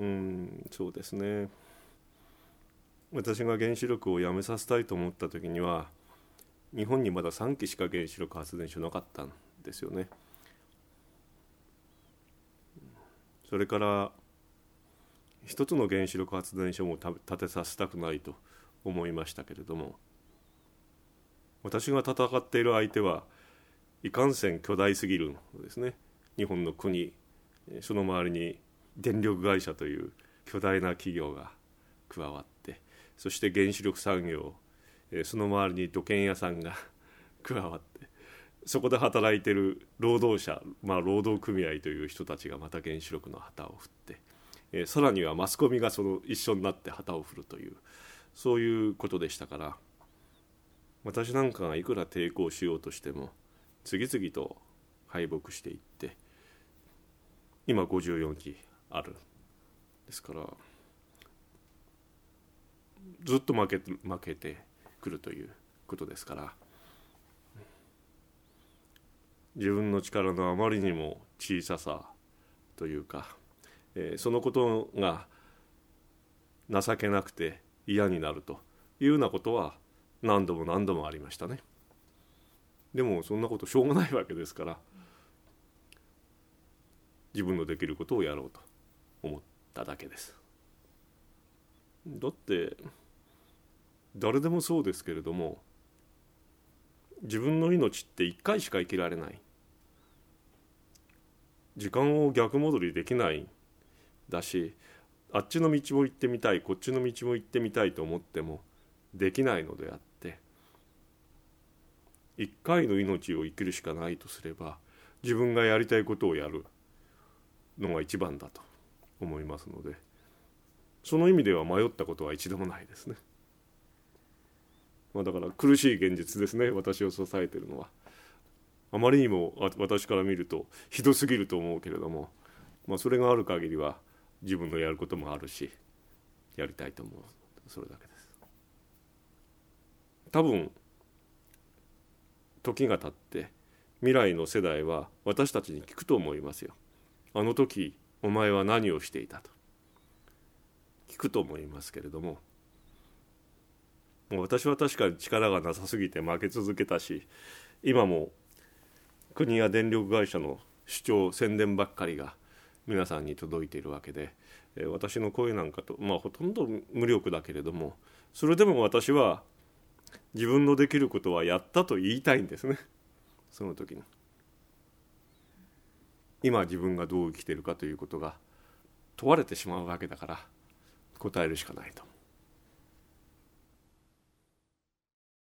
うんそうですね私が原子力をやめさせたいと思った時には日本にまだ3基しか原子力発電所なかったんですよね。それから一つの原子力発電所も建てさせたくないと思いましたけれども私が戦っている相手はいかんせん巨大すぎるのですね日本の国その周りに電力会社という巨大な企業が加わってそして原子力産業その周りに土建屋さんが 加わってそこで働いてる労働者、まあ、労働組合という人たちがまた原子力の旗を振って、え、さらにはマスコミがその一緒になって旗を振るというそういうことでしたから私なんかがいくら抵抗しようとしても次々と敗北していって今54期あるですからずっと負け負けてくるということですから自分の力のあまりにも小ささというか、えー、そのことが情けなくて嫌になるというようなことは何度も何度もありましたね。でもそんなことしょうがないわけですから自分のできることをやろうとだけです。だって誰でもそうですけれども自分の命って1回しか生きられない。時間を逆戻りできない。だしあっちの道も行ってみたいこっちの道も行ってみたいと思ってもできないのであって1回の命を生きるしかないとすれば自分がやりたいことをやるのが一番だと。思いますのでその意味では迷ったことは一度もないですね。まあ、だから苦しい現実ですね。私を支えているのは。あまりにも私から見るとひどすぎると思うけれども、まあ、それがある限りは自分のやることもあるしやりたいと思う。それだけです。多分時が経って未来の世代は私たちに聞くと思いますよ。あの時お前は何をしていたと。聞くと思いますけれども。もう私は確かに力がなさすぎて負け続けたし今も国や電力会社の主張宣伝ばっかりが皆さんに届いているわけで私の声なんかとまあほとんど無力だけれどもそれでも私は自分のできることはやったと言いたいんですね。その時に。今自分がどう生きてるかということが問われてしまうわけだから答えるしかないと。